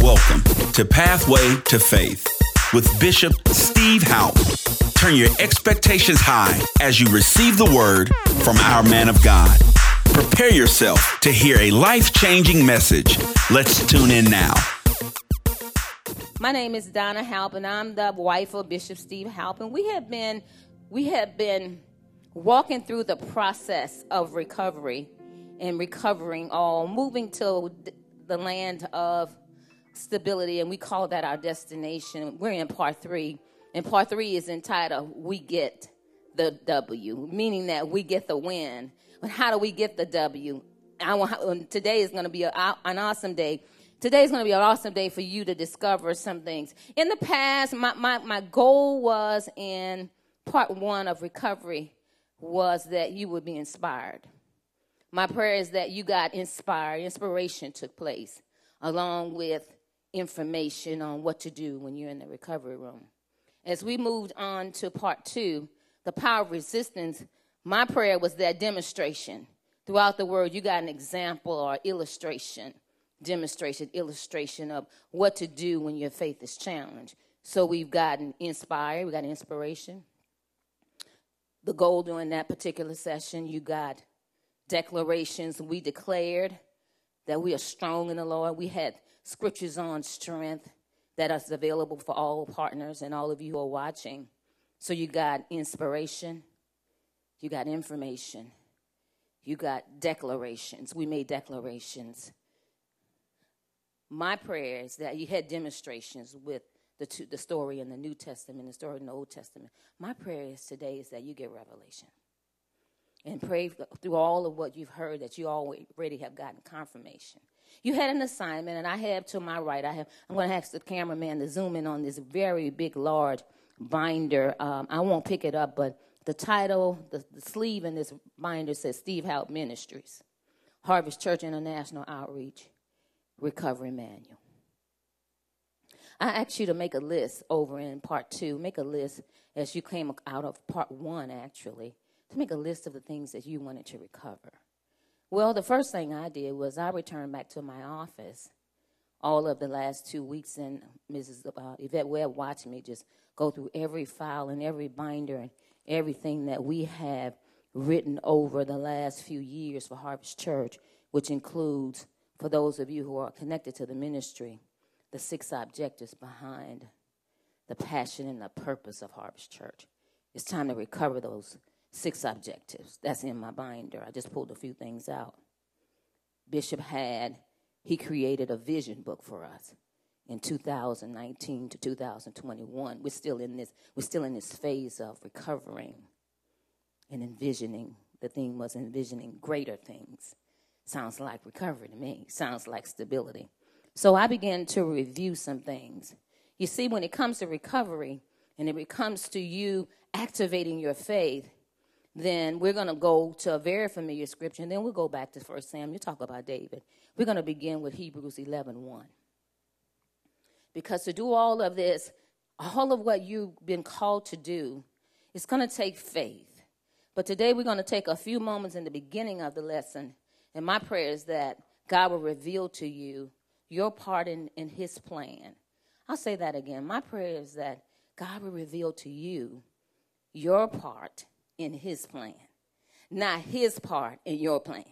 Welcome to Pathway to Faith with Bishop Steve Houpe. Turn your expectations high as you receive the word from our man of God. Prepare yourself to hear a life changing message. Let's tune in now. My name is Donna Houpe, and I'm the wife of Bishop Steve Houpe, and we have been we have been walking through the process of recovery and recovering all, moving to the land of stability, and we call that our destination. We're in part three, and part three is entitled We Get the W, meaning that we get the win. But how do we get the W? I want, um, today is going to be a, an awesome day. Today is going to be an awesome day for you to discover some things. In the past, my, my, my goal was in part one of recovery was that you would be inspired. My prayer is that you got inspired, inspiration took place, along with information on what to do when you're in the recovery room. As we moved on to part two, the power of resistance, my prayer was that demonstration. Throughout the word, you got an example or illustration, demonstration, illustration of what to do when your faith is challenged. So we've gotten inspired, we got inspiration. The goal during that particular session, you got declarations. We declared that we are strong in the Lord. We had scriptures on strength that is available for all partners and all of you who are watching. So you got inspiration, you got information, you got declarations. We made declarations. My prayer is that you had demonstrations with the, two, the story in the New Testament, the story in the Old Testament. My prayer is today is that you get revelation and pray through all of what you've heard that you already have gotten confirmation. You had an assignment, and I have to my right. I have. I'm going to ask the cameraman to zoom in on this very big, large binder. Um, I won't pick it up, but the title, the, the sleeve in this binder says Steve Houpe Ministries, Harvest Church International Outreach, Recovery Manual. I asked you to make a list over in part two. Make a list as you came out of part one, actually, to make a list of the things that you wanted to recover. Well, the first thing I did was I returned back to my office all of the last two weeks, and Mrs. Uh, Yvette Webb watched me just go through every file and every binder and everything that we have written over the last few years for Harvest Church, which includes, for those of you who are connected to the ministry, the six objectives behind the passion and the purpose of Harvest Church. It's time to recover those six objectives. That's in my binder. I just pulled a few things out. Bishop had, he created a vision book for us in 2019 to 2021. We're still in this, we're still in this phase of recovering and envisioning. The theme was envisioning greater things. Sounds like recovery to me. Sounds like stability. So I began to review some things. You see, when it comes to recovery and it comes to you activating your faith, then we're going to go to a very familiar scripture, and then we'll go back to 1 Samuel, talk about David. We're going to begin with Hebrews 11 1. Because to do all of this, all of what you've been called to do, it's going to take faith. But today we're going to take a few moments in the beginning of the lesson, and my prayer is that God will reveal to you your part in, in His plan. I'll say that again. My prayer is that God will reveal to you your part in his plan, not his part in your plan.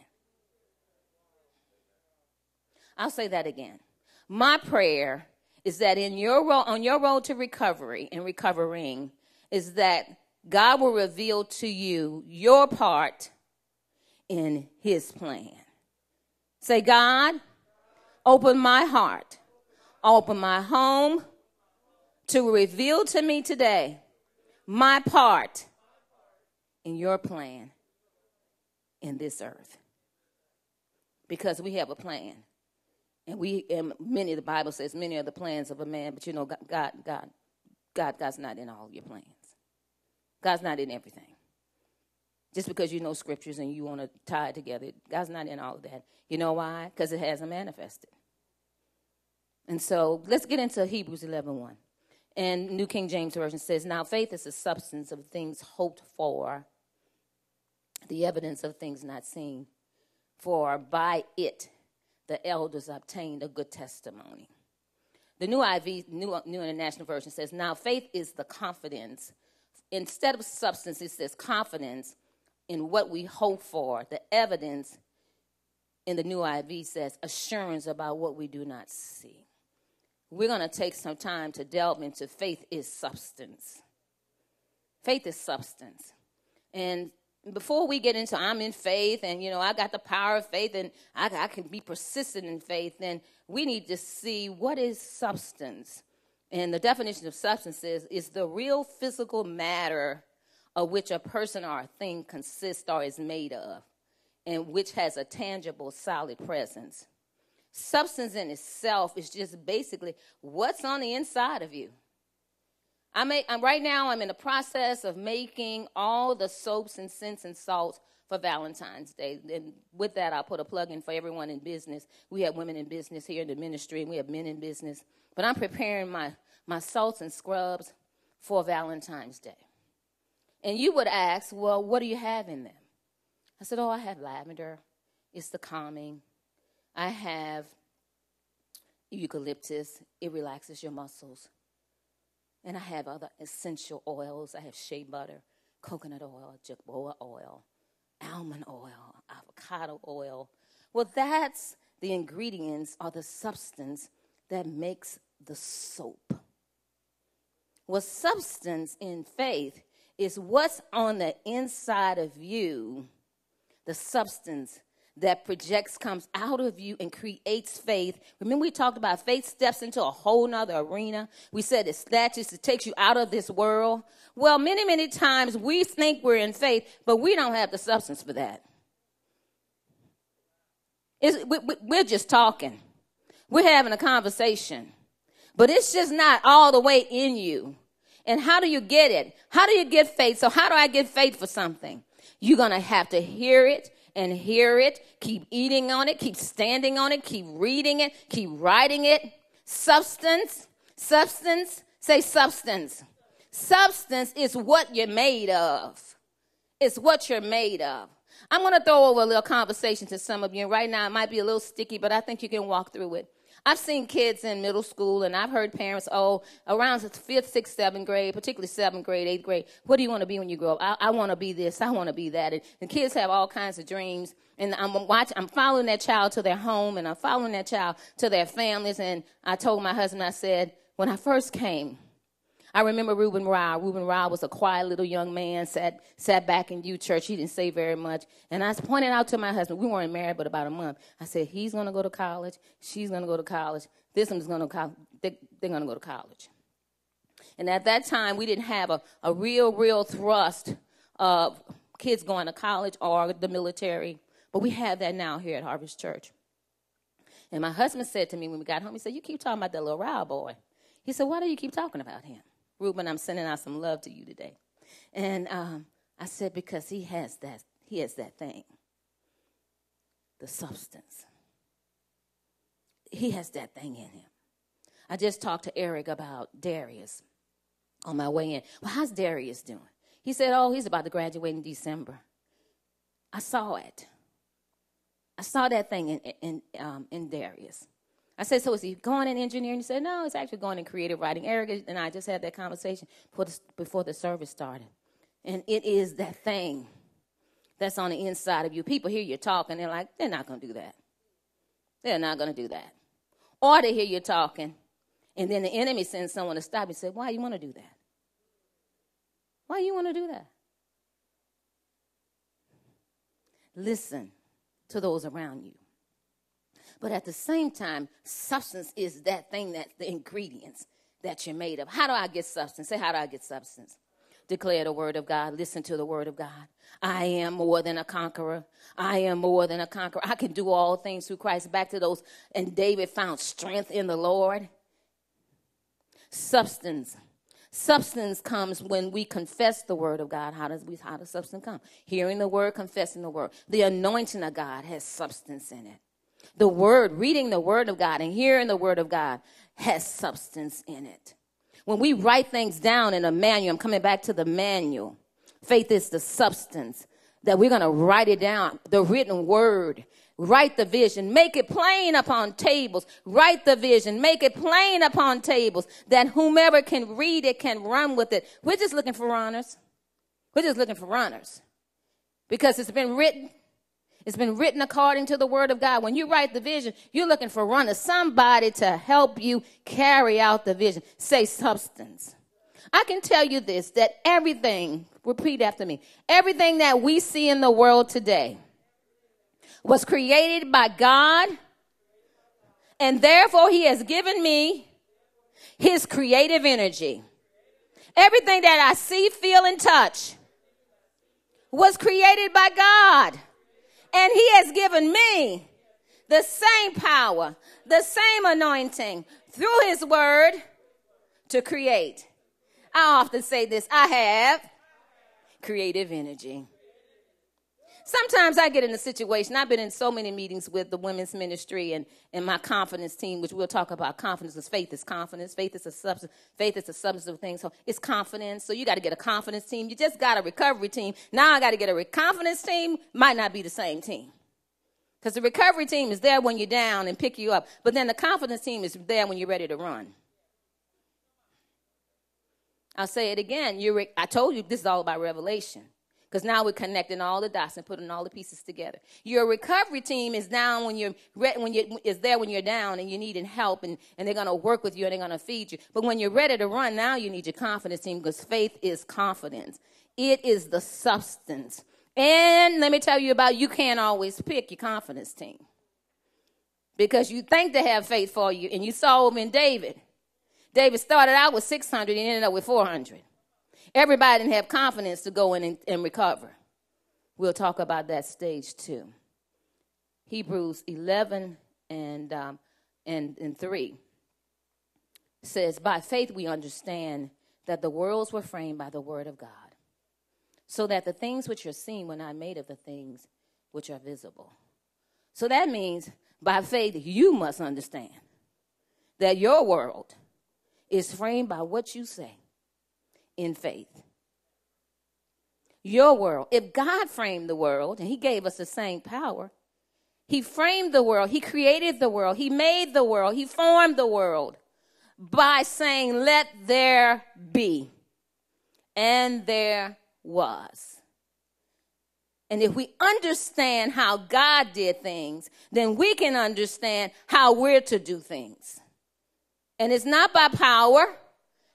I'll say that again. My prayer is that in your road, on your road to recovery and recovering, is that God will reveal to you your part in his plan. Say, God, open my heart, open my home to reveal to me today my part in your plan in this earth. Because we have a plan. And we and many of the Bible says many are the plans of a man, but you know God God God God God's not in all your plans. God's not in everything. Just because you know scriptures and you want to tie it together, God's not in all of that. You know why? Because it hasn't manifested. And so let's get into Hebrews 11 1. And New King James Version says, Now faith is the substance of things hoped for, the evidence of things not seen. For by it the elders obtained a good testimony. the New IV, New, New International Version says, Now faith is the confidence. Instead of substance, it says confidence in what we hope for. The evidence in the New IV says assurance about what we do not see. We're going to take some time to delve into faith is substance. Faith is substance. And before we get into I'm in faith and you know I got the power of faith and I, I can be persistent in faith, then we need to see what is substance. And the definition of substance is, is the real physical matter of which a person or a thing consists or is made of, and which has a tangible, solid presence. Substance in itself is just basically what's on the inside of you. I make, I'm, right now, I'm in the process of making all the soaps and scents and salts for Valentine's Day. And with that, I'll put a plug in for everyone in business. We have women in business here in the ministry, and we have men in business. But I'm preparing my, my salts and scrubs for Valentine's Day. And you would ask, well, what do you have in them? I said, oh, I have lavender. It's the calming. I have eucalyptus. It relaxes your muscles. And I have other essential oils. I have shea butter, coconut oil, jojoba oil, almond oil, avocado oil. Well, that's the ingredients or the substance that makes the soap. Well, substance in faith is what's on the inside of you, the substance that projects comes out of you and creates faith. Remember, we talked about faith steps into a whole nother arena. We said it snatches, it takes you out of this world. Well, many, many times we think we're in faith, but we don't have the substance for that. It's, we, we're just talking, we're having a conversation, but it's just not all the way in you. And how do you get it? How do you get faith? So, how do I get faith for something? You're going to have to hear it and hear it, keep eating on it, keep standing on it, keep reading it, keep writing it. Substance, substance, say substance. Substance is what you're made of. It's what you're made of. I'm going to throw over a little conversation to some of you. And right now, it might be a little sticky, but I think you can walk through it. I've seen kids in middle school, and I've heard parents, oh, around fifth, sixth, seventh grade, particularly seventh grade, eighth grade, what do you want to be when you grow up? I, I want to be this, I want to be that. And, and kids have all kinds of dreams. And I'm watching, I'm following that child to their home, and I'm following that child to their families. And I told my husband, I said, when I first came, I remember Reuben Rao. Reuben Rao was a quiet little young man, sat, sat back in U Church. He didn't say very much. And I pointed out to my husband, we weren't married but about a month. I said, he's going to go to college. She's going to go to college. This one's going to. They, they're going to go to college. And at that time, we didn't have a, a real, real thrust of kids going to college or the military. But we have that now here at Harvest Church. And my husband said to me when we got home, he said, You keep talking about that little Rao boy. He said, Why do you keep talking about him? Reuben, I'm sending out some love to you today. And um, I said, because he has that, he has that thing, the substance. He has that thing in him. I just talked to Eric about Darius on my way in. Well, how's Darius doing? He said, Oh, he's about to graduate in December. I saw it. I saw that thing in, in, um, in Darius. I said, so is he going in engineering? He said, no, it's actually going in creative writing. Eric and I just had that conversation before the, before the service started. And it is that thing that's on the inside of you. People hear you talking, they're like, they're not going to do that. They're not going to do that. Or they hear you talking, and then the enemy sends someone to stop you and say, why you want to do that? Why you want to do that? Listen to those around you. But at the same time, substance is that thing that's the ingredients that you're made of. How do I get substance? Say, how do I get substance? Declare the word of God. Listen to the word of God. I am more than a conqueror. I am more than a conqueror. I can do all things through Christ. Back to those. And David found strength in the Lord. Substance. Substance comes when we confess the word of God. How does we how does substance come? Hearing the word, confessing the word. The anointing of God has substance in it. The word, reading the word of God and hearing the word of God has substance in it. When we write things down in a manual, I'm coming back to the manual. Faith is the substance that we're going to write it down. The written word Write the vision. Make it plain upon tables. Write the vision. Make it plain upon tables that whomever can read it can run with it. We're just looking for runners. We're just looking for runners because it's been written. It's been written according to the word of God. When you write the vision, you're looking for runners, somebody to help you carry out the vision. Say substance. I can tell you this that everything, repeat after me, everything that we see in the world today was created by God, and therefore He has given me His creative energy. Everything that I see, feel, and touch was created by God, and He has given me the same power, the same anointing through His Word to create. I often say this I have creative energy. Sometimes I get in a situation, I've been in so many meetings with the women's ministry and, and my confidence team, which we'll talk about confidence because faith is confidence. Faith is a substance. Faith is a substance of things. So it's confidence. So you got to get a confidence team. You just got a recovery team. Now I got to get a re- confidence team. Might not be the same team. Because the recovery team is there when you're down and pick you up. But then the confidence team is there when you're ready to run. I'll say it again. re- I told you this is all about revelation. Because now we're connecting all the dots and putting all the pieces together. Your recovery team is down when you're when you is there when you're down and you're needing help and, and they're gonna work with you and they're gonna feed you. But when you're ready to run, now you need your confidence team because faith is confidence. It is the substance. And let me tell you about you can't always pick your confidence team. Because you think they have faith for you, and you saw them in David. David started out with 600 and ended up with 400. Everybody didn't have confidence to go in and, and recover. We'll talk about that stage too. Hebrews 11 and, um, and, and 3 says, By faith we understand that the worlds were framed by the word of God, so that the things which are seen were not made of the things which are visible. So that means by faith you must understand that your world is framed by what you say in faith. Your world. If God framed the world and He gave us the same power, He framed the world, He created the world, He made the world, He formed the world by saying, Let there be. And there was. And if we understand how God did things, then we can understand how we're to do things. And it's not by power,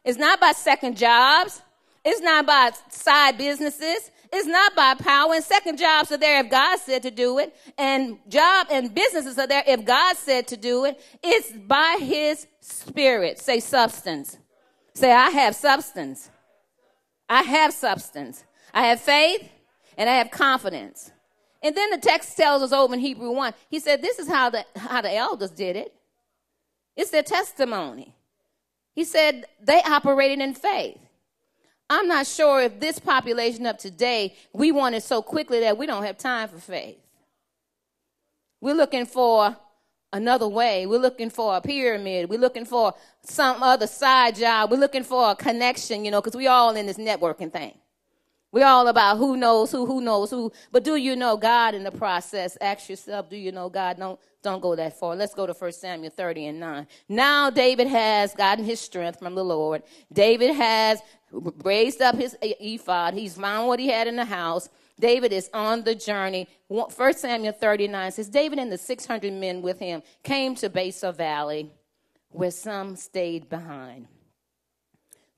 it's not by second jobs. It's not by side businesses. It's not by power. And second jobs are there if God said to do it. And job and businesses are there if God said to do it. It's by his spirit. Say substance. Say, I have substance. I have substance. I have faith and I have confidence. And then the text tells us over in Hebrew 1, he said, This is how the, how the elders did it. It's their testimony. He said they operated in faith. I'm not sure if this population of today, we want it so quickly that we don't have time for faith. We're looking for another way. We're looking for a pyramid. We're looking for some other side job. We're looking for a connection, you know, because we all in this networking thing. We're all about who knows who, who knows who. But do you know God in the process? Ask yourself, do you know God? Don't, don't go that far. Let's go to 1 Samuel 30 and 9. Now David has gotten his strength from the Lord. David has raised up his ephod. He's found what he had in the house. David is on the journey. 1 Samuel 39 says, David and the 600 men with him came to Besor Valley, where some stayed behind.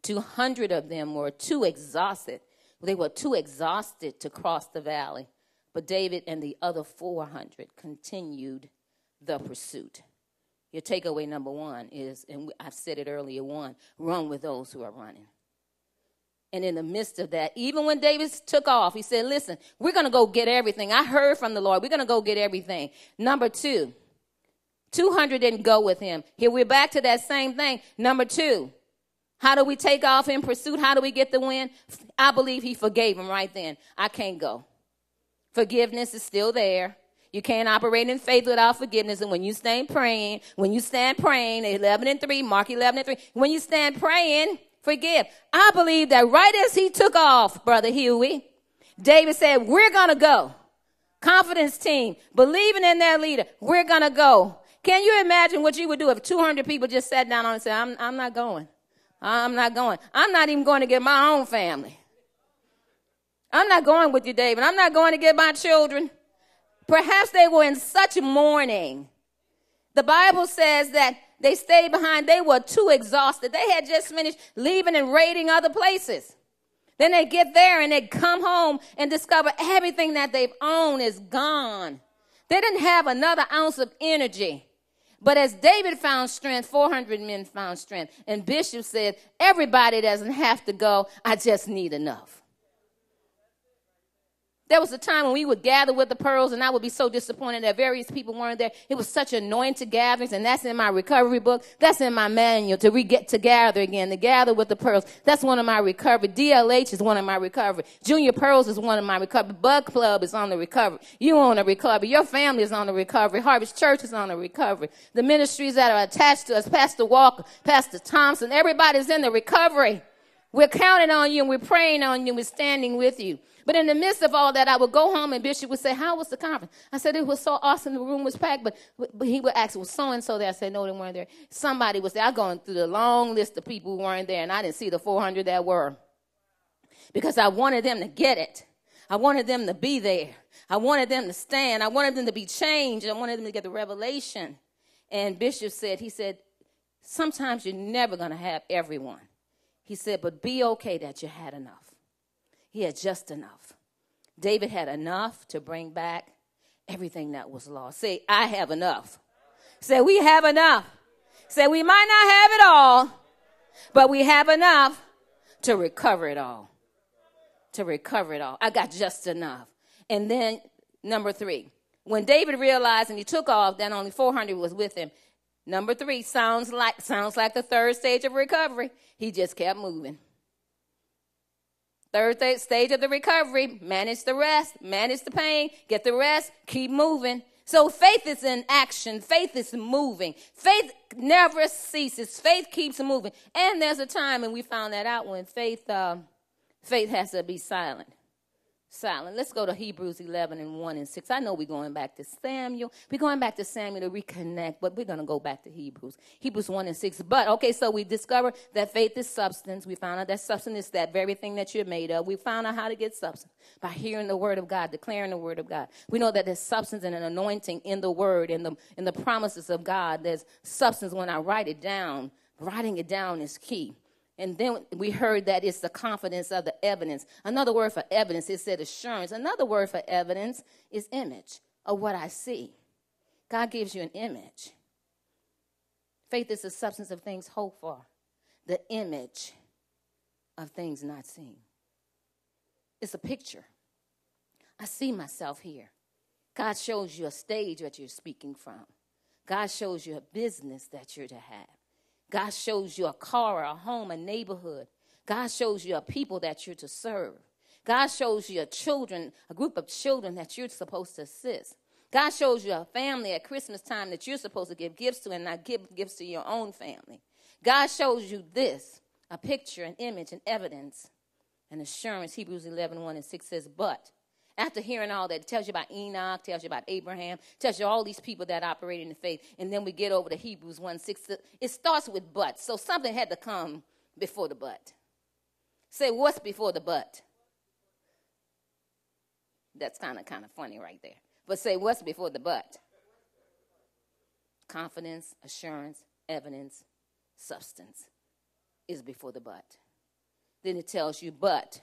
200 of them were too exhausted they were too exhausted to cross the valley, but David and the other 400 continued the pursuit. Your takeaway number one is, and I've said it earlier one, run with those who are running. And in the midst of that, even when David took off, he said, Listen, we're going to go get everything. I heard from the Lord. We're going to go get everything. Number two, 200 didn't go with him. Here we're back to that same thing. Number two, how do we take off in pursuit? How do we get the win? I believe he forgave him right then. I can't go. Forgiveness is still there. You can't operate in faith without forgiveness. And when you stand praying, when you stand praying, 11 and 3, Mark 11 and 3, when you stand praying, forgive. I believe that right as he took off, Brother Huey, David said, We're going to go. Confidence team, believing in their leader. We're going to go. Can you imagine what you would do if 200 people just sat down and said, I'm, I'm not going. I'm not going. I'm not even going to get my own family. I'm not going with you, David. I'm not going to get my children. Perhaps they were in such mourning. The Bible says that they stayed behind. They were too exhausted. They had just finished leaving and raiding other places. Then they get there and they come home and discover everything that they've owned is gone. They didn't have another ounce of energy. But as David found strength, 400 men found strength. And Bishop said, Everybody doesn't have to go. I just need enough. There was a time when we would gather with the pearls, and I would be so disappointed that various people weren't there. It was such anointed gatherings, and that's in my recovery book. That's in my manual to re- get to gather again, to gather with the pearls. That's one of my recovery. DLH is one of my recovery. Junior Pearls is one of my recovery. Bug Club is on the recovery. You on the recovery. Your family is on the recovery. Harvest Church is on the recovery. The ministries that are attached to us, Pastor Walker, Pastor Thompson, everybody's in the recovery. We're counting on you and we're praying on you. and We're standing with you. But in the midst of all that, I would go home and Bishop would say, How was the conference? I said, It was so awesome. The room was packed. But, but he would ask, Was so and so there? I said, No, they weren't there. Somebody was there. I going through the long list of people who weren't there, and I didn't see the 400 that were. Because I wanted them to get it. I wanted them to be there. I wanted them to stand. I wanted them to be changed. I wanted them to get the revelation. And Bishop said, He said, Sometimes you're never going to have everyone. He said, But be okay that you had enough. He had just enough. David had enough to bring back everything that was lost. Say, I have enough. Say, we have enough. Say, we might not have it all, but we have enough to recover it all. To recover it all. I got just enough. And then, number three, when David realized and he took off, then only 400 was with him. Number three sounds like sounds like the third stage of recovery. He just kept moving. Third stage of the recovery, manage the rest, manage the pain, get the rest, keep moving. So faith is in action. Faith is moving. Faith never ceases. Faith keeps moving. And there's a time, and we found that out when faith, uh, faith has to be silent silent. Let's go to Hebrews 11 and 1 and 6. I know we're going back to Samuel. We're going back to Samuel to reconnect, but we're going to go back to Hebrews. Hebrews 1 and 6. But, okay, so we discovered that faith is substance. We found out that substance is that very thing that you're made of. We found out how to get substance by hearing the word of God, declaring the word of God. We know that there's substance and an anointing in the word, in the, in the promises of God. There's substance when I write it down. Writing it down is key. And then we heard that it's the confidence of the evidence. Another word for evidence, it said assurance. Another word for evidence is image of what I see. God gives you an image. Faith is the substance of things hoped for, the image of things not seen. It's a picture. I see myself here. God shows you a stage that you're speaking from. God shows you a business that you're to have. God shows you a car, a home, a neighborhood. God shows you a people that you're to serve. God shows you a children, a group of children that you're supposed to assist. God shows you a family at Christmas time that you're supposed to give gifts to and not give gifts to your own family. God shows you this, a picture, an image, an evidence, an assurance. Hebrews 11, 1 and 6 says, But after hearing all that, it tells you about Enoch, tells you about Abraham, tells you all these people that operate in the faith. And then we get over to Hebrews 1 6. It starts with but. So something had to come before the but. Say, what's before the but? That's kind of kind of funny right there. But say, what's before the but? Confidence, assurance, evidence, substance is before the but. Then it tells you, but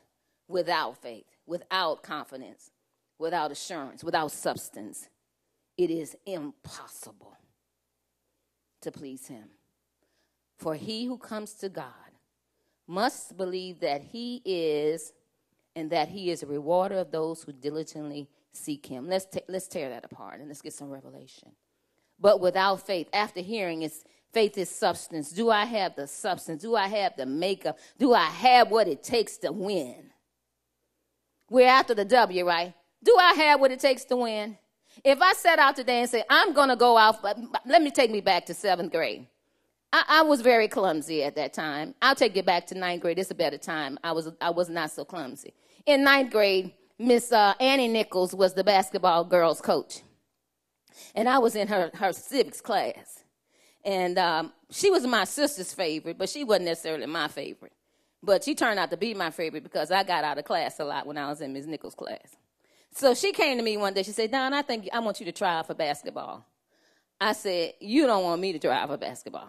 without faith without confidence, without assurance, without substance, it is impossible to please Him. For he who comes to God must believe that He is and that He is a rewarder of those who diligently seek Him. Let's, ta- let's tear that apart and let's get some revelation. But without faith, after hearing, it's faith is substance. Do I have the substance? Do I have the makeup? Do I have what it takes to win? We're after the W, right? Do I have what it takes to win? If I set out today and say, I'm going to go out, but let me take me back to seventh grade. I, I, was very clumsy at that time. I'll take it back to ninth grade. It's a better time. I was, I was not so clumsy. In ninth grade, Miss uh, Annie Nichols was the basketball girls coach. And I was in her, her civics class. And um, she was my sister's favorite, but she wasn't necessarily my favorite. But she turned out to be my favorite because I got out of class a lot when I was in Miss Nichols' class. So she came to me one day. She said, Don, I think I want you to try out for basketball. I said, You don't want me to try out for basketball.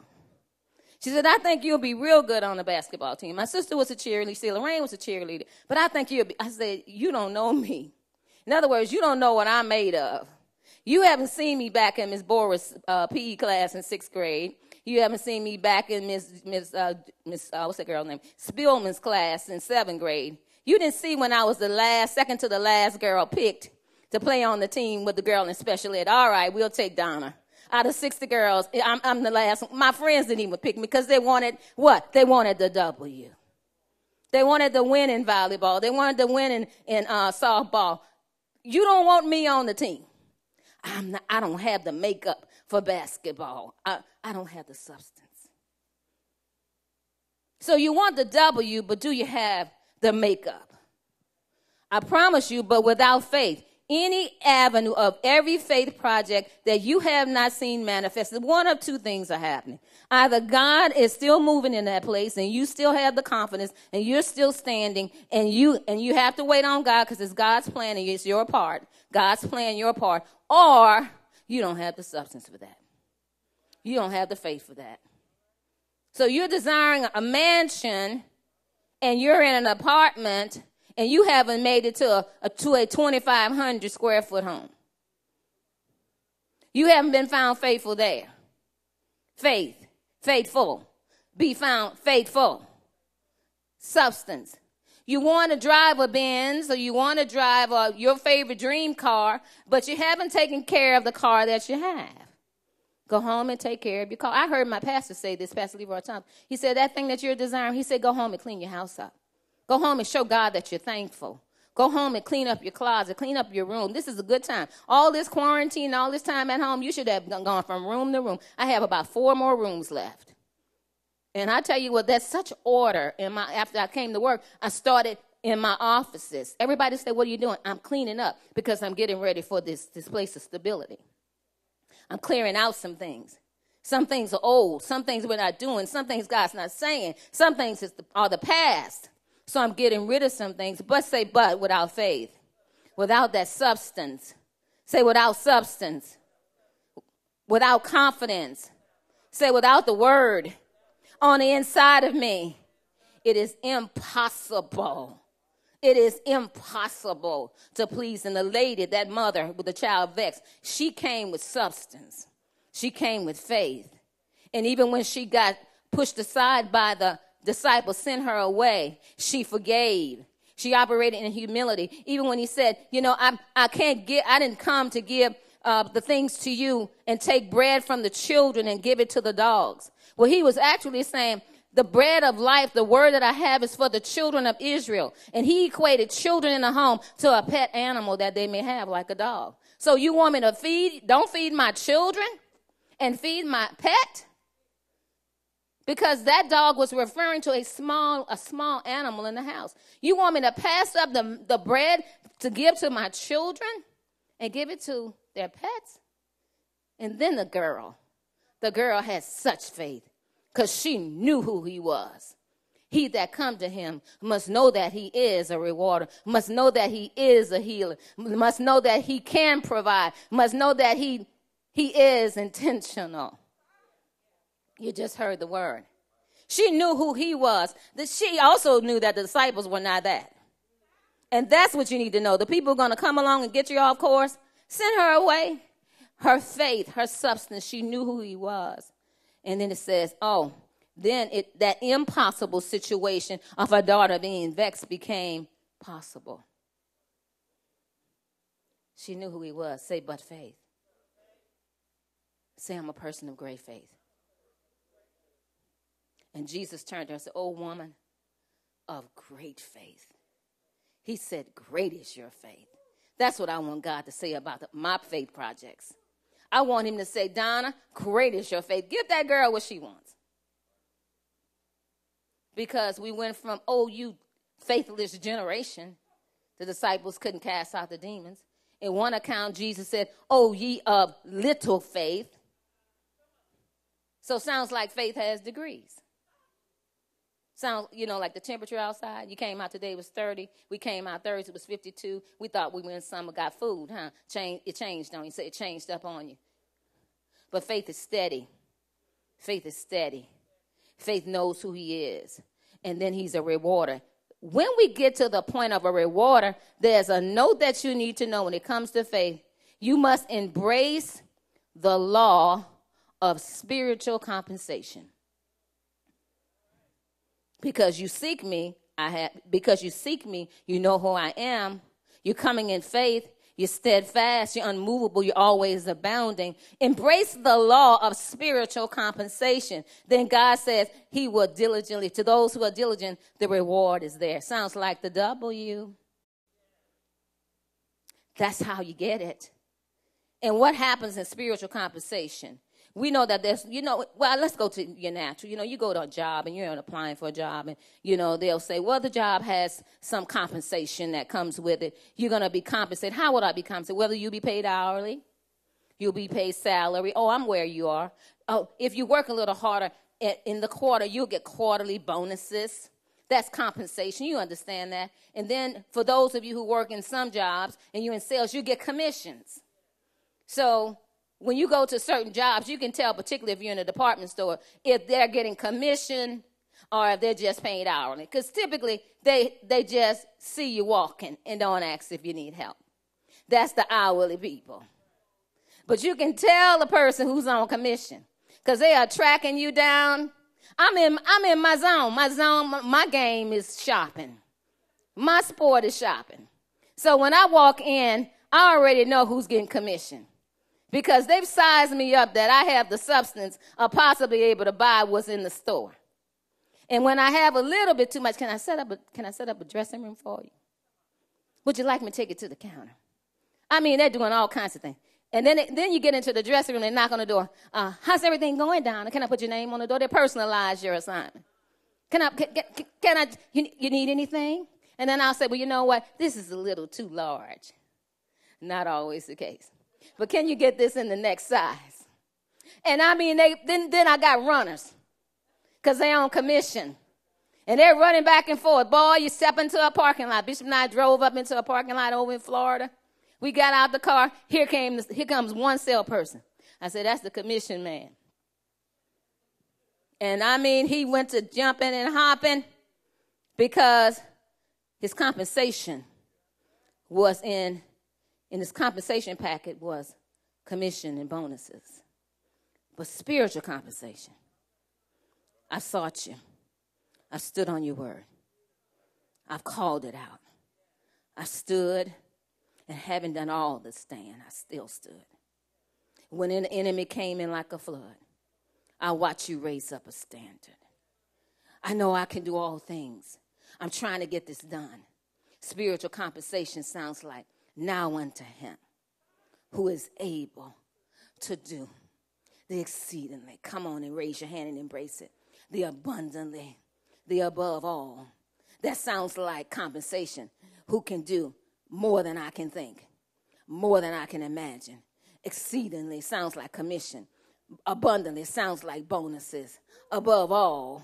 She said, I think you'll be real good on the basketball team. My sister was a cheerleader. See, Lorraine was a cheerleader. But I think you'll be. I said, You don't know me. In other words, you don't know what I'm made of. You haven't seen me back in Miss Boris' uh, PE class in sixth grade. You haven't seen me back in Miss Miss uh, Miss uh, what's that girl's name? Spillman's class in seventh grade. You didn't see when I was the last, second to the last girl picked to play on the team with the girl in special ed. All right, we'll take Donna. Out of 60 girls, I'm, I'm the last. My friends didn't even pick me because they wanted what? They wanted the W. They wanted to win in volleyball. They wanted to win in, in uh, softball. You don't want me on the team. I'm not, I don't have the makeup for basketball. I, I don't have the substance. So you want the W, but do you have the makeup? I promise you, but without faith, any avenue of every faith project that you have not seen manifested, one of two things are happening. Either God is still moving in that place and you still have the confidence and you're still standing and you and you have to wait on God because it's God's plan and it's your part. God's plan, your part. Or you don't have the substance for that. You don't have the faith for that. So you're desiring a mansion and you're in an apartment and you haven't made it to a, a to a 2500 square foot home. You haven't been found faithful there. Faith, faithful. Be found faithful. Substance. You want to drive a Benz or you want to drive a, your favorite dream car, but you haven't taken care of the car that you have. Go home and take care of your car. I heard my pastor say this, Pastor Leroy Thompson. He said, That thing that you're desiring, he said, Go home and clean your house up. Go home and show God that you're thankful. Go home and clean up your closet, clean up your room. This is a good time. All this quarantine, all this time at home, you should have gone from room to room. I have about four more rooms left. And I tell you what, that's such order in my after I came to work, I started in my offices. Everybody said, What are you doing? I'm cleaning up because I'm getting ready for this, this place of stability. I'm clearing out some things. Some things are old. Some things we're not doing. Some things God's not saying. Some things are the past. So I'm getting rid of some things. But say, but without faith, without that substance. Say, without substance, without confidence. Say, without the word on the inside of me, it is impossible it is impossible to please. And the lady, that mother with the child vexed, she came with substance. She came with faith. And even when she got pushed aside by the disciples, sent her away, she forgave. She operated in humility. Even when he said, You know, I, I can't get, I didn't come to give uh, the things to you and take bread from the children and give it to the dogs. Well, he was actually saying, the bread of life, the word that I have is for the children of Israel. And he equated children in the home to a pet animal that they may have, like a dog. So you want me to feed, don't feed my children and feed my pet? Because that dog was referring to a small, a small animal in the house. You want me to pass up the, the bread to give to my children and give it to their pets? And then the girl, the girl has such faith because she knew who he was. He that come to him must know that he is a rewarder, must know that he is a healer, must know that he can provide, must know that he, he is intentional. You just heard the word. She knew who he was. That She also knew that the disciples were not that. And that's what you need to know. The people are going to come along and get you off course. Send her away. Her faith, her substance, she knew who he was. And then it says, oh, then it, that impossible situation of her daughter being vexed became possible. She knew who he was. Say, but faith. Say, I'm a person of great faith. And Jesus turned to her and said, Oh, woman of great faith. He said, Great is your faith. That's what I want God to say about the, my faith projects. I want him to say, Donna, great is your faith. Give that girl what she wants. Because we went from, oh, you faithless generation, the disciples couldn't cast out the demons. In one account, Jesus said, Oh, ye of little faith. So sounds like faith has degrees. Sounds, you know, like the temperature outside. You came out today, was 30. We came out Thursday, it was 52. We thought we were in summer, got food, huh? Change, it changed on you. So it changed up on you. But faith is steady. Faith is steady. Faith knows who he is. And then he's a rewarder. When we get to the point of a rewarder, there's a note that you need to know when it comes to faith. You must embrace the law of spiritual compensation. Because you seek me, I have because you seek me, you know who I am. You're coming in faith, you're steadfast, you're unmovable, you're always abounding. Embrace the law of spiritual compensation. Then God says he will diligently, to those who are diligent, the reward is there. Sounds like the W. That's how you get it. And what happens in spiritual compensation? We know that there's, you know, well, let's go to your natural. You know, you go to a job and you're applying for a job, and, you know, they'll say, well, the job has some compensation that comes with it. You're going to be compensated. How would I be compensated? Whether you be paid hourly, you'll be paid salary. Oh, I'm where you are. Oh, if you work a little harder in the quarter, you'll get quarterly bonuses. That's compensation. You understand that. And then for those of you who work in some jobs and you're in sales, you get commissions. So when you go to certain jobs, you can tell, particularly if you're in a department store, if they're getting commission or if they're just paid hourly. Because typically they they just see you walking and don't ask if you need help. That's the hourly people. But you can tell the person who's on commission because they are tracking you down. I'm in I'm in my zone. My zone, my game is shopping. My sport is shopping. So when I walk in, I already know who's getting commission because they've sized me up that I have the substance of possibly able to buy what's in the store. And when I have a little bit too much, can I set up a, can I set up a dressing room for you? Would you like me to take it to the counter? I mean, they're doing all kinds of things. And then, it, then you get into the dressing room and knock on the door. Uh, how's everything going down? Can I put your name on the door? They personalize your assignment. Can I, can, can, can I, you, you need anything? And then I'll say, well, you know what? This is a little too large. Not always the case but can you get this in the next size? And I mean, they, then, then I got runners because they on commission. And they're running back and forth. Boy, you step into a parking lot. Bishop and I drove up into a parking lot over in Florida. We got out the car. Here came this, here comes one salesperson. I said, that's the commission man. And I mean, he went to jumping and hopping because his compensation was in in his compensation packet was commission and bonuses. But spiritual compensation, I sought you. I stood on your word. I've called it out. I stood and having done all the stand, I still stood. When an enemy came in like a flood, I watched you raise up a standard. I know I can do all things. I'm trying to get this done. Spiritual compensation sounds like now unto him who is able to do the exceedingly. Come on and raise your hand and embrace it. The abundantly, the above all. That sounds like compensation. Who can do more than I can think, more than I can imagine. Exceedingly sounds like commission. Abundantly sounds like bonuses. Above all,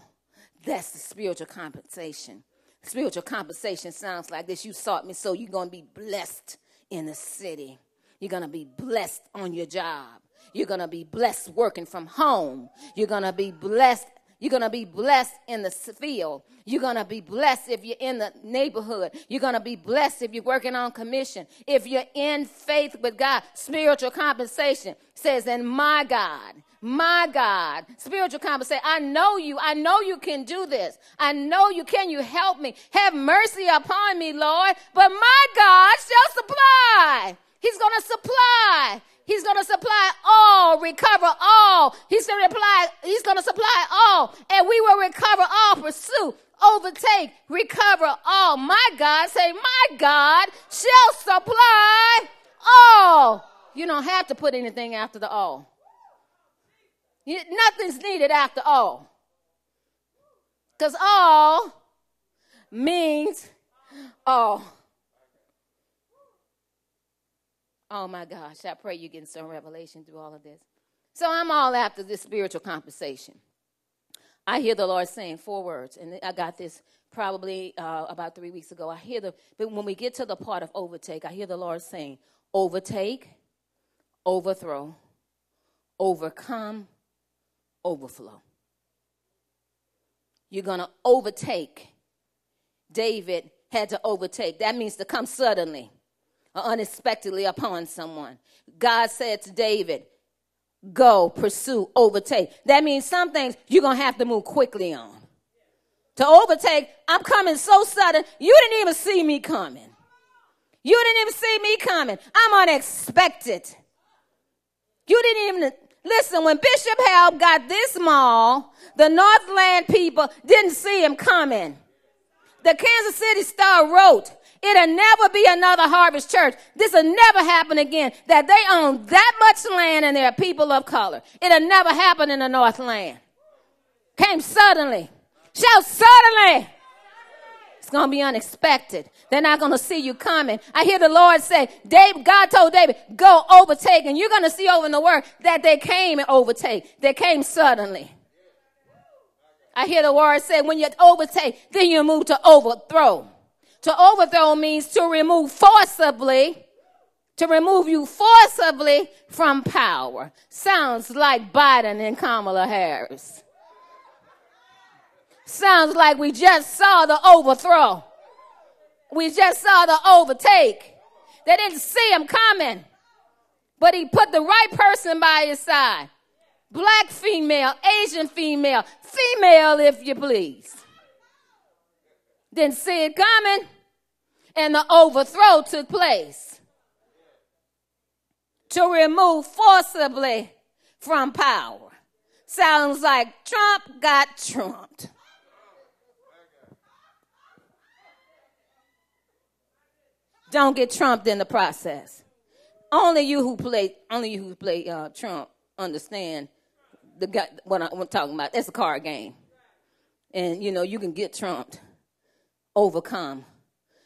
that's the spiritual compensation. Spiritual conversation sounds like this. You sought me, so you're going to be blessed in the city. You're going to be blessed on your job. You're going to be blessed working from home. You're going to be blessed. You're going to be blessed in the field. You're going to be blessed if you're in the neighborhood. You're going to be blessed if you're working on commission. If you're in faith with God, spiritual compensation says, and my God, my God, spiritual compensation. I know you. I know you can do this. I know you can. You help me. Have mercy upon me, Lord. But my God shall supply. He's going to supply. He's going to supply all, recover all. He's going to supply, he's going to supply all, and we will recover all, pursue, overtake, recover all. My God, say, my God shall supply all. You don't have to put anything after the all. You, Nothing's needed after all. Because all means all. Oh my gosh, I pray you're getting some revelation through all of this. So I'm all after this spiritual conversation. I hear the Lord saying four words, and I got this probably uh, about three weeks ago. I hear the, but when we get to the part of overtake, I hear the Lord saying, overtake, overthrow, overcome, overflow. You're going to overtake. David had to overtake. That means to come suddenly unexpectedly upon someone. God said to David, go, pursue, overtake. That means some things you're going to have to move quickly on. To overtake, I'm coming so sudden, you didn't even see me coming. You didn't even see me coming. I'm unexpected. You didn't even listen. When Bishop Hal got this mall, the Northland people didn't see him coming. The Kansas City Star wrote, It'll never be another harvest church. This will never happen again. That they own that much land and they're people of color. It'll never happen in the Northland. Came suddenly. Shout suddenly. It's going to be unexpected. They're not going to see you coming. I hear the Lord say, David, God told David, go overtake. And you're going to see over in the word that they came and overtake. They came suddenly. I hear the word say, when you overtake, then you move to overthrow. To overthrow means to remove forcibly, to remove you forcibly from power. Sounds like Biden and Kamala Harris. Sounds like we just saw the overthrow. We just saw the overtake. They didn't see him coming, but he put the right person by his side. Black female, Asian female, female if you please. Didn't see it coming and the overthrow took place to remove forcibly from power. Sounds like Trump got trumped. Don't get trumped in the process. Only you who play, only you who play uh, Trump understand the what I'm talking about. That's a card game, and you know you can get trumped, overcome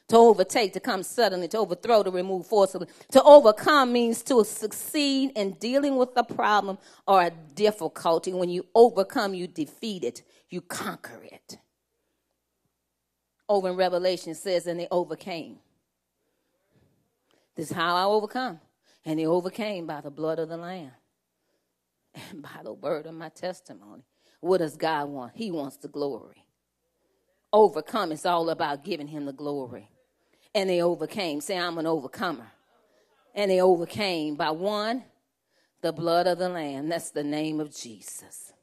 to overtake, to come suddenly, to overthrow, to remove forcibly. To overcome means to succeed in dealing with a problem or a difficulty. When you overcome, you defeat it, you conquer it. Over in Revelation says, and they overcame. This is how I overcome. And they overcame by the blood of the Lamb and by the word of my testimony. What does God want? He wants the glory. Overcome is all about giving him the glory and they overcame. Say, I'm an overcomer. And they overcame by one, the blood of the Lamb. That's the name of Jesus.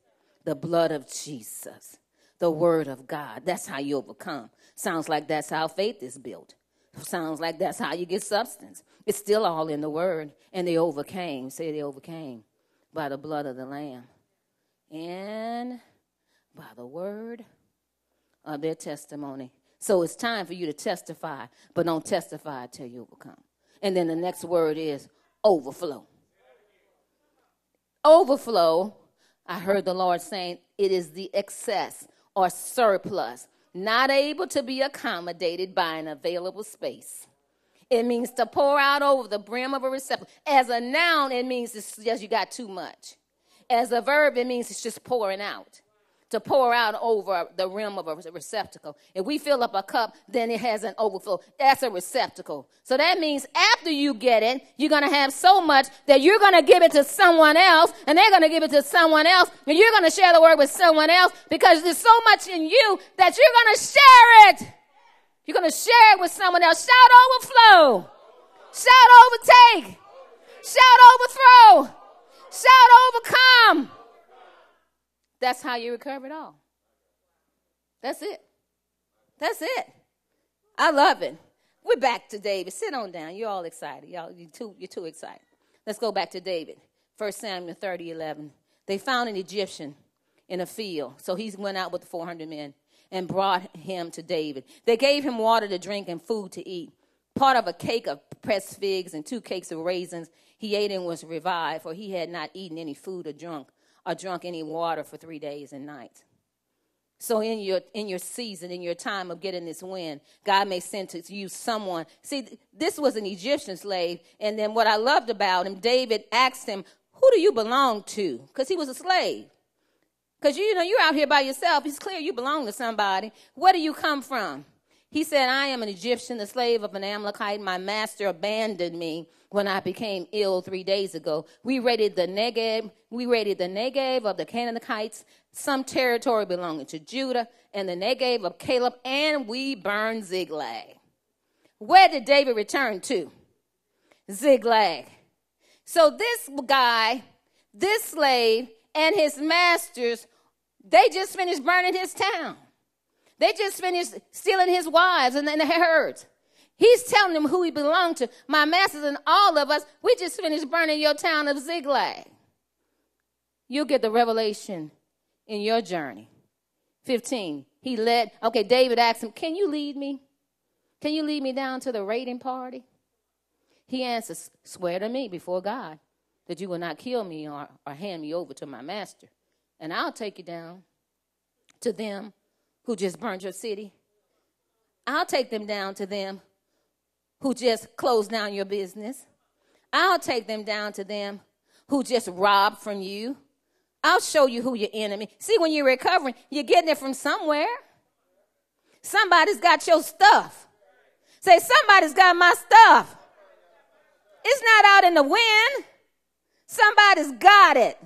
The blood of Jesus. The word of God. That's how you overcome. Sounds like that's how faith is built. Sounds like that's how you get substance. It's still all in the word. And they overcame. Say they overcame by the blood of the Lamb. And by the word of their testimony. So it's time for you to testify, but don't testify until you overcome. And then the next word is overflow. Overflow, I heard the Lord saying, it is the excess or surplus, not able to be accommodated by an available space. It means to pour out over the brim of a receptacle. As a noun, it means it's just you got too much. As a verb, it means it's just pouring out to pour out over the rim of a receptacle. If we fill up a cup, then it has an overflow. That's a receptacle. So that means after you get it, you're going to have so much that you're going to give it to someone else, and they're going to give it to someone else, and you're going to share the word with someone else because there's so much in you that you're going to share it. You're going to share it with someone else. Shout overflow. Shout overtake. Shout overthrow. Shout overcome. That's how you recover it all. That's it. That's it. I love it. We're back to David. Sit on down. You're all excited. Y'all, you're too, you're too excited. Let's go back to David. 1 Samuel 30, 11. They found an Egyptian in a field. So he went out with the 400 men and brought him to David. They gave him water to drink and food to eat. Part of a cake of pressed figs and two cakes of raisins. He ate and was revived, for he had not eaten any food or drunk or drunk any water for three days and nights. So in your in your season, in your time of getting this win, God may send to you someone. See, this was an Egyptian slave, and then what I loved about him, David asked him, "Who do you belong to?" Because he was a slave. Because you know you're out here by yourself. It's clear you belong to somebody. Where do you come from? He said, I am an Egyptian, the slave of an Amalekite. My master abandoned me when I became ill three days ago. We raided the Negev. We raided the Negev of the Canaanites, some territory belonging to Judah, and the Negev of Caleb, and we burned Ziklag. Where did David return to? Ziklag. So this guy, this slave, and his masters, they just finished burning his town. They just finished stealing his wives and then the herds. He's telling them who he belonged to. My masters and all of us, we just finished burning your town of Ziklag. You'll get the revelation in your journey. 15. He led, okay, David asked him, Can you lead me? Can you lead me down to the raiding party? He answers, Swear to me before God that you will not kill me or, or hand me over to my master. And I'll take you down to them who just burned your city. I'll take them down to them who just closed down your business. I'll take them down to them who just robbed from you. I'll show you who your enemy. See, when you're recovering, you're getting it from somewhere. Somebody's got your stuff. Say, somebody's got my stuff. It's not out in the wind. Somebody's got it.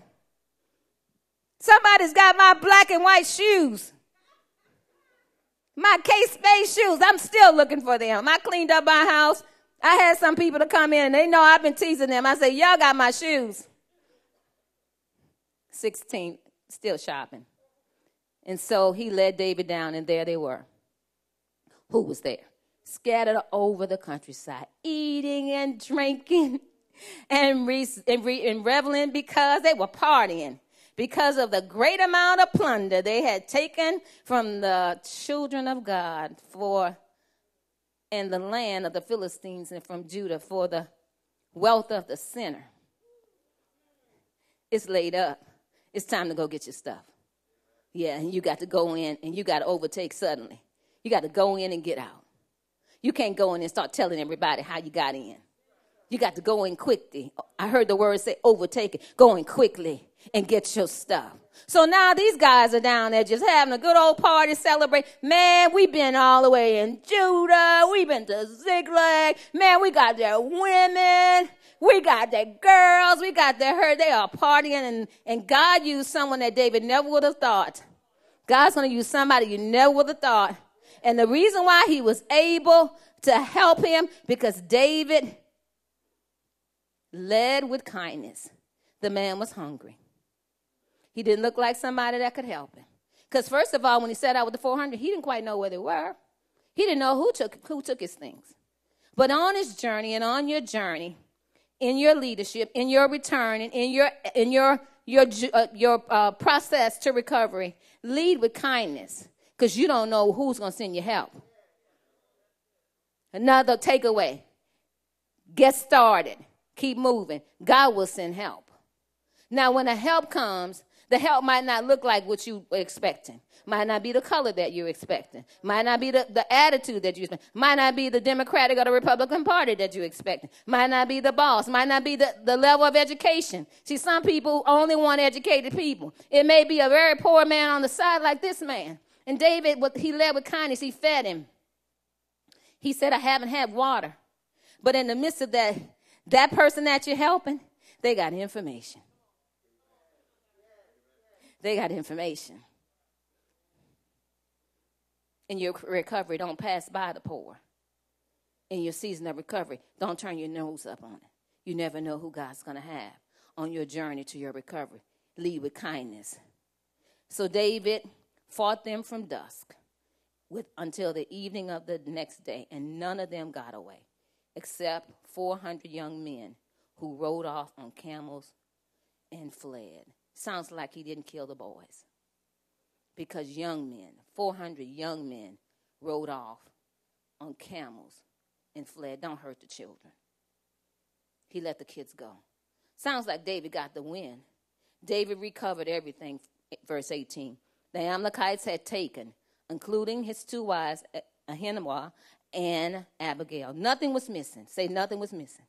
Somebody's got my black and white shoes. My Kate Spade shoes, I'm still looking for them. I cleaned up my house. I had some people to come in and they know I've been teasing them. I said, Y'all got my shoes. 16, still shopping. And so he led David down, and there they were. Who was there? Scattered over the countryside, eating and drinking and, re- and, re- and reveling because they were partying because of the great amount of plunder they had taken from the children of God for in the land of the Philistines and from Judah for the wealth of the sinner. It's laid up. It's time to go get your stuff. Yeah, and you got to go in and you got to overtake suddenly. You got to go in and get out. You can't go in and start telling everybody how you got in. You got to go in quickly. I heard the word say overtake it. Go in quickly and get your stuff. So now these guys are down there just having a good old party, celebrate. Man, we've been all the way in Judah. We've been to Ziklag. Man, we got their women. We got their girls. We got their her. They are partying and, and God used someone that David never would have thought. God's going to use somebody you never would have thought. And the reason why he was able to help him because David led with kindness. The man was hungry. He didn't look like somebody that could help him. Because first of all, when he set out with the 400, he didn't quite know where they were. He didn't know who took, who took his things. But on his journey and on your journey, in your leadership, in your return, and in your, in your, your, uh, your uh, process to recovery, lead with kindness because you don't know who's going to send you help. Another takeaway get started. Keep moving. God will send help. Now, when the help comes, the help might not look like what you were expecting. Might not be the color that you're expecting. Might not be the, the attitude that you expect. Might not be the Democratic or the Republican Party that you're expecting. Might not be the boss. Might not be the, the level of education. See, some people only want educated people. It may be a very poor man on the side like this man. And David, he led with kindness. He fed him. He said, I haven't had water. But in the midst of that, that person that you're helping, they got information. They got information. In your recovery, don't pass by the poor. In your season of recovery, don't turn your nose up on it. You never know who God's going to have on your journey to your recovery. Lead with kindness. So David fought them from dusk with, until the evening of the next day, and none of them got away except 400 young men who rode off on camels and fled. Sounds like he didn't kill the boys. Because young men, 400 young men, rode off on camels and fled. Don't hurt the children. He let the kids go. Sounds like David got the win. David recovered everything, verse 18. the Amalekites had taken, including his two wives, Ahinoam and Abigail. Nothing was missing. Say nothing was missing.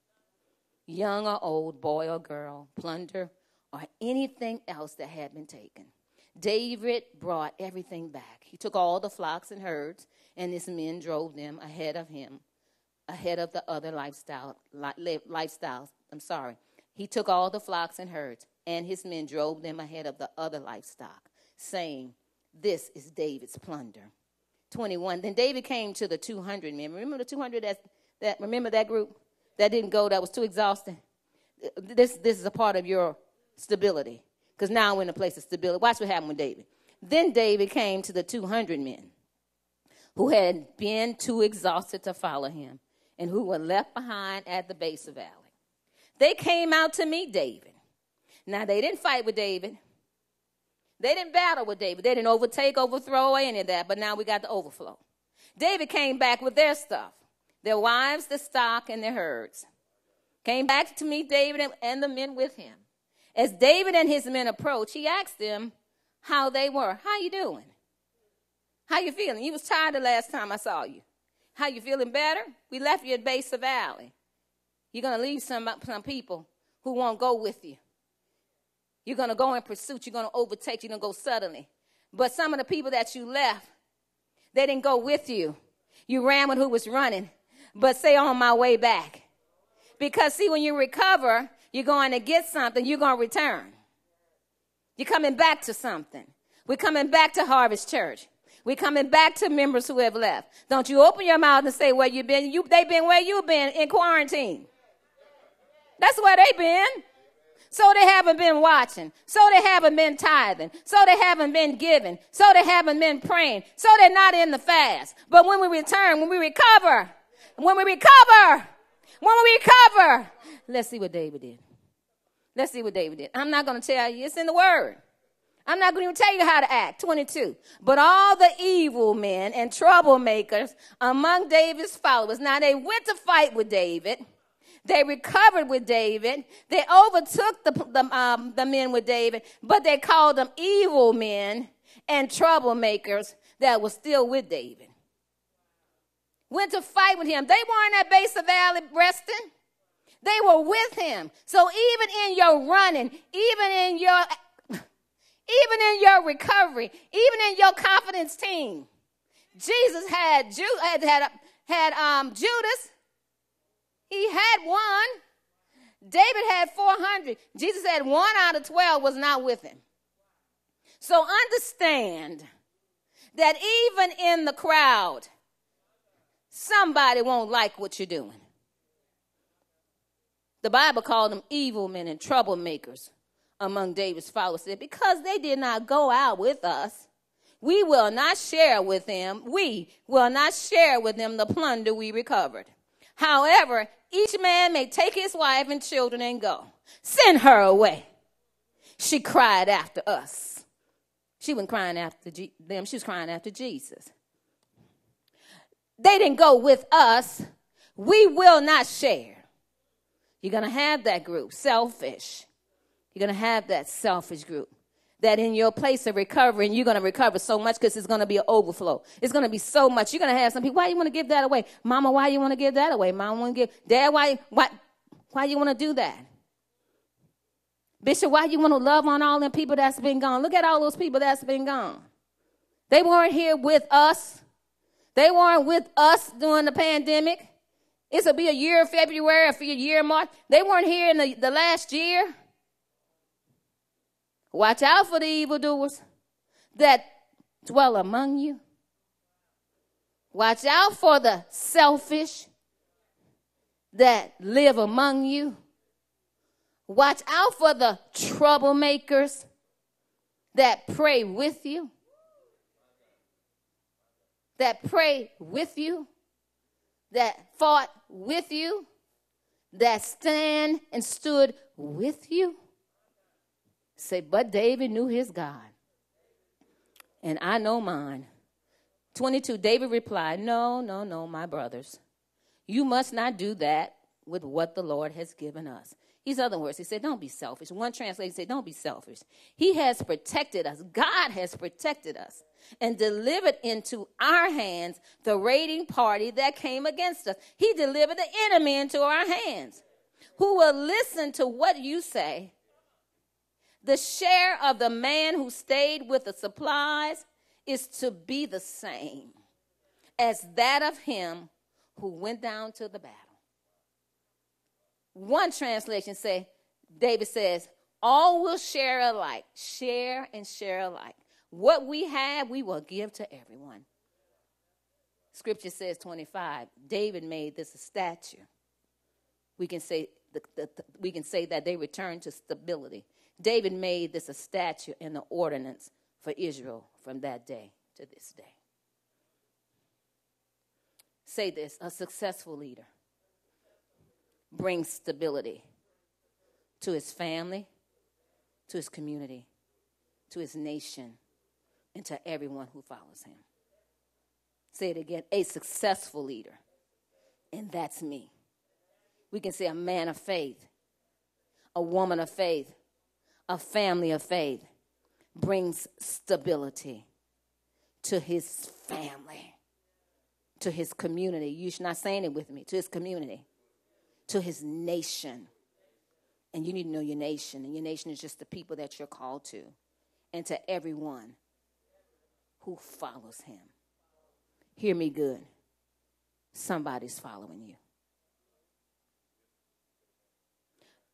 Young or old, boy or girl, plunder, or anything else that had been taken. David brought everything back. He took all the flocks and herds, and his men drove them ahead of him, ahead of the other lifestyle, lifestyles. I'm sorry. He took all the flocks and herds, and his men drove them ahead of the other livestock, saying, This is David's plunder. 21. Then David came to the 200 men. Remember the 200 that, that remember that group that didn't go, that was too exhausting? This, this is a part of your stability because now we're in a place of stability. Watch what happened with David. Then David came to the 200 men who had been too exhausted to follow him and who were left behind at the Besor Valley. They came out to meet David. Now, they didn't fight with David. They didn't battle with David. They didn't overtake, overthrow, any of that, but now we got the overflow. David came back with their stuff their wives, the stock, and their herds. Came back to meet David and the men with him. As David and his men approached, he asked them how they were. How you doing? How you feeling? You was tired the last time I saw you. How you feeling better? We left you at Besor Valley. You're going to leave some, some people who won't go with you. You're going to go in pursuit. You're going to overtake. You're going to go suddenly. But some of the people that you left, they didn't go with you. You ran with who was running. But say on my way back. Because see, when you recover, you're going to get something, you're going to return. You're coming back to something. We're coming back to Harvest Church. We're coming back to members who have left. Don't you open your mouth and say where you've been. You, they've been where you've been in quarantine. That's where they've been. So they haven't been watching. So they haven't been tithing. So they haven't been giving. So they haven't been praying. So they're not in the fast. But when we return, when we recover, when we recover, when we recover, let's see what David did. Let's see what David did. I'm not going to tell you. It's in the word. I'm not going to even tell you how to act. 22. But all the evil men and troublemakers among David's followers, now they went to fight with David. They recovered with David. They overtook the, the, um, the men with David, but they called them evil men and troublemakers that were still with David. Went to fight with him. They weren't at Besor Valley resting. They were with him. So even in your running, even in your even in your recovery, even in your confidence team, Jesus had had had, had um, Judas. He had one. David had 400. Jesus had one out of 12 was not with him. So understand that even in the crowd, somebody won't like what you're doing. The Bible called them evil men and troublemakers among David's followers. Because they did not go out with us, we will not share with them, we will not share with them the plunder we recovered. However, each man may take his wife and children and go. Send her away. She cried after us. She wasn't crying after G- them, she was crying after Jesus. They didn't go with us. We will not share. You're going to have that group, selfish. You're going to have that selfish group. That in your place of recovery, and you're going to recover so much because it's going to be an overflow. It's going to be so much. You're going to have some people, why you want to give that away? Mama, why you want to give that away? Mama want to give, Dad, why, why, why you want to do that? Bishop, why you want to love on all them people that's been gone? Look at all those people that's been gone. They weren't here with us. They weren't with us during the pandemic. Will be a year of February, a year March. They weren't here in the, the last year. Watch out for the evildoers that dwell among you. Watch out for the selfish that live among you. Watch out for the troublemakers that pray with you. That pray with you that fought with you, that stand and stood with you? Say, but David knew his God, and I know mine. 22, David replied, No, no, no, my brothers. You must not do that with what the Lord has given us. These other words, he said, don't be selfish. One translation said, don't be selfish. He has protected us. God has protected us and delivered into our hands the raiding party that came against us. He delivered the enemy into our hands. Who will listen to what you say? The share of the man who stayed with the supplies is to be the same as that of him who went down to the battle. One translation say, David says, all will share alike. Share and share alike. What we have, we will give to everyone. Scripture says 25. David made this a statue. We can say the, the, the, we can say that they returned to stability. David made this a statue and the ordinance for Israel from that day to this day. Say this a successful leader brings stability to his family, to his community, to his nation, and to everyone who follows him. Say it again a successful leader, and that's me. We can say a man of faith, a woman of faith, a family of faith brings stability to his family, to his community. You're not saying it with me, to his community to his nation. And you need to know your nation, and your nation is just the people that you're called to, and to everyone who follows him. Hear me good. Somebody's following you.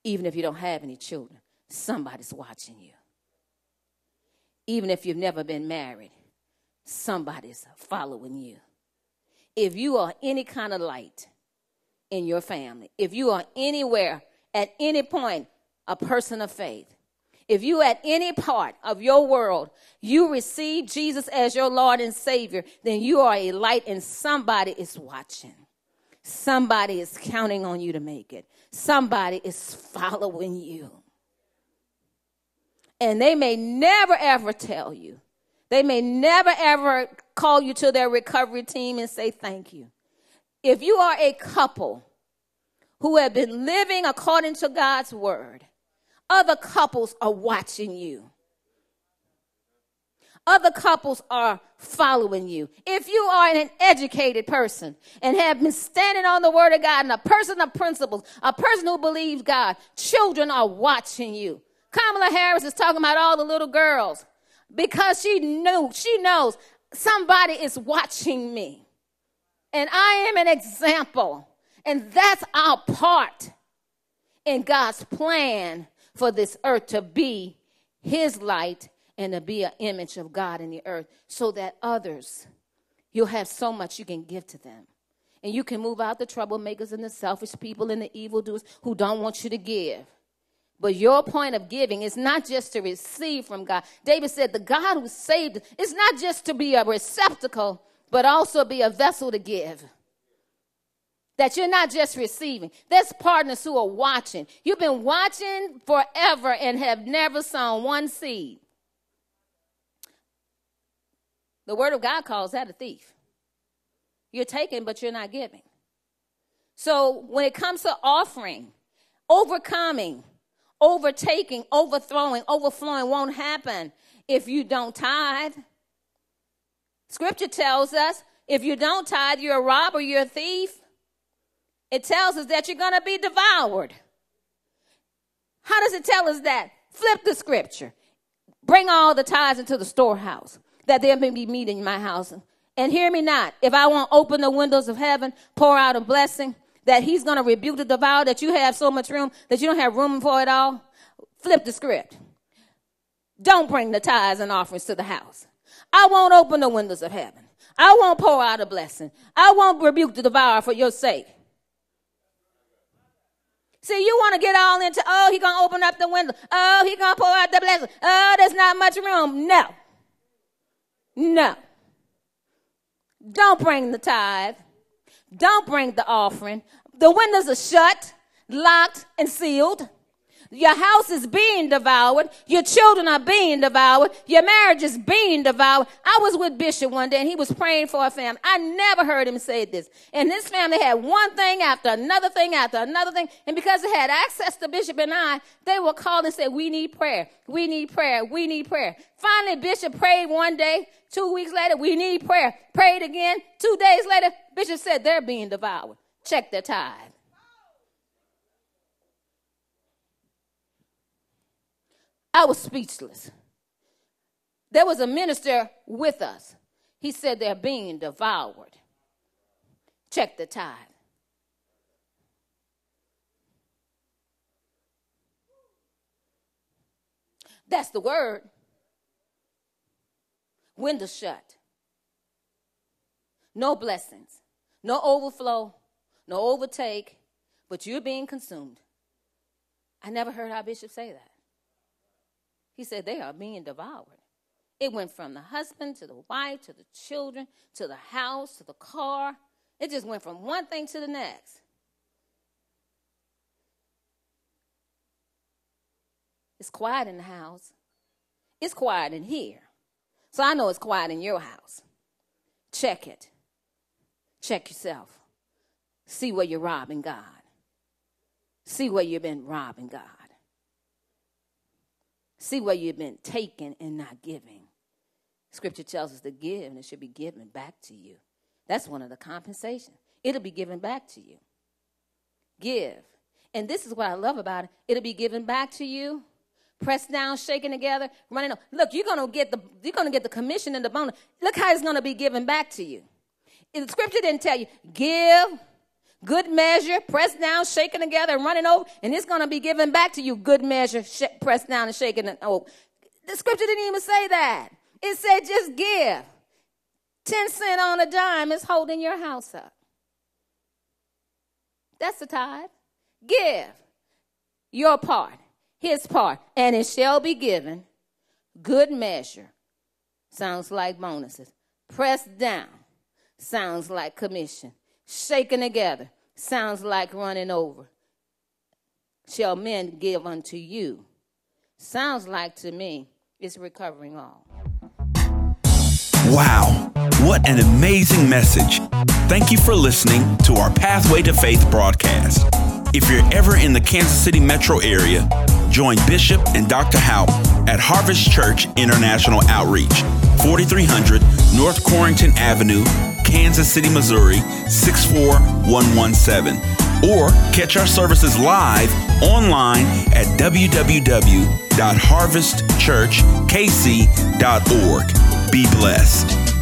Even if you don't have any children, somebody's watching you. Even if you've never been married, somebody's following you. If you are any kind of light, in your family, if you are anywhere at any point a person of faith, if you at any part of your world you receive Jesus as your Lord and Savior, then you are a light and somebody is watching. Somebody is counting on you to make it. Somebody is following you. And they may never ever tell you. They may never ever call you to their recovery team and say thank you if you are a couple who have been living according to God's word, other couples are watching you. Other couples are following you. If you are an educated person and have been standing on the word of God and a person of principles, a person who believes God, children are watching you. Kamala Harris is talking about all the little girls because she knew, she knows somebody is watching me. And I am an example. And that's our part in God's plan for this earth to be His light and to be an image of God in the earth so that others, you'll have so much you can give to them. And you can move out the troublemakers and the selfish people and the evildoers who don't want you to give. But your point of giving is not just to receive from God. David said, The God who saved is not just to be a receptacle, but also be a vessel to give. That you're not just receiving. There's partners who are watching. You've been watching forever and have never sown one seed. The word of God calls that a thief. You're taking, but you're not giving. So when it comes to offering, overcoming, overtaking, overthrowing, overflowing won't happen if you don't tithe. Scripture tells us if you don't tithe, you're a robber, you're a thief. It tells us that you're going to be devoured. How does it tell us that? Flip the scripture. Bring all the tithes into the storehouse, that there may be meat in my house. And hear me not. If I won't open the windows of heaven, pour out a blessing, that he's going to rebuke the devourer, that you have so much room that you don't have room for it all. Flip the script. Don't bring the tithes and offerings to the house. I won't open the windows of heaven. I won't pour out a blessing. I won't rebuke the devourer for your sake. See, you want to get all into, oh, he gonna open up the window. Oh, he gonna pour out the blessing. Oh, there's not much room. No. No. Don't bring the tithe. Don't bring the offering. The windows are shut, locked, and sealed. Your house is being devoured. Your children are being devoured. Your marriage is being devoured. I was with Bishop one day and he was praying for a family. I never heard him say this. And this family had one thing after another thing after another thing. And because they had access to Bishop and I, they would call and say, we need prayer. We need prayer. We need prayer. Finally, Bishop prayed one day. Two weeks later, we need prayer. Prayed again. Two days later, Bishop said they're being devoured. Check their tithe. I was speechless. There was a minister with us. He said they're being devoured. Check the tithe. That's the word. Window shut. No blessings, no overflow, no overtake, but you're being consumed. I never heard our bishop say that. He said they are being devoured. It went from the husband to the wife to the children to the house to the car. It just went from one thing to the next. It's quiet in the house. It's quiet in here. So I know it's quiet in your house. Check it. Check yourself. See where you're robbing God. See where you've been robbing God. See where you've been taking and not giving. Scripture tells us to give and it should be given back to you. That's one of the compensations. It'll be given back to you. Give. And this is what I love about it. It'll be given back to you. Pressed down, shaken together, running. Look, you're gonna get the you're gonna get the commission and the bonus. Look how it's gonna be given back to you. the scripture didn't tell you give good measure, pressed down, shaken together, and running over, and it's going to be given back to you. Good measure, sh- pressed down and shaken and over. The scripture didn't even say that. It said just give. 10 cent on a dime is holding your house up. That's the tithe. Give your part, his part, and it shall be given. Good measure sounds like bonuses. Pressed down sounds like commission shaken together. Sounds like running over. Shall men give unto you? Sounds like to me it's recovering all. Wow, what an amazing message. Thank you for listening to our Pathway to Faith broadcast. If you're ever in the Kansas City metro area, join Bishop and Dr. Houpe at Harvest Church International Outreach, 4300 North Corrington Avenue, Kansas City, Missouri 64117. Or catch our services live online at www.harvestchurchkc.org. Be blessed.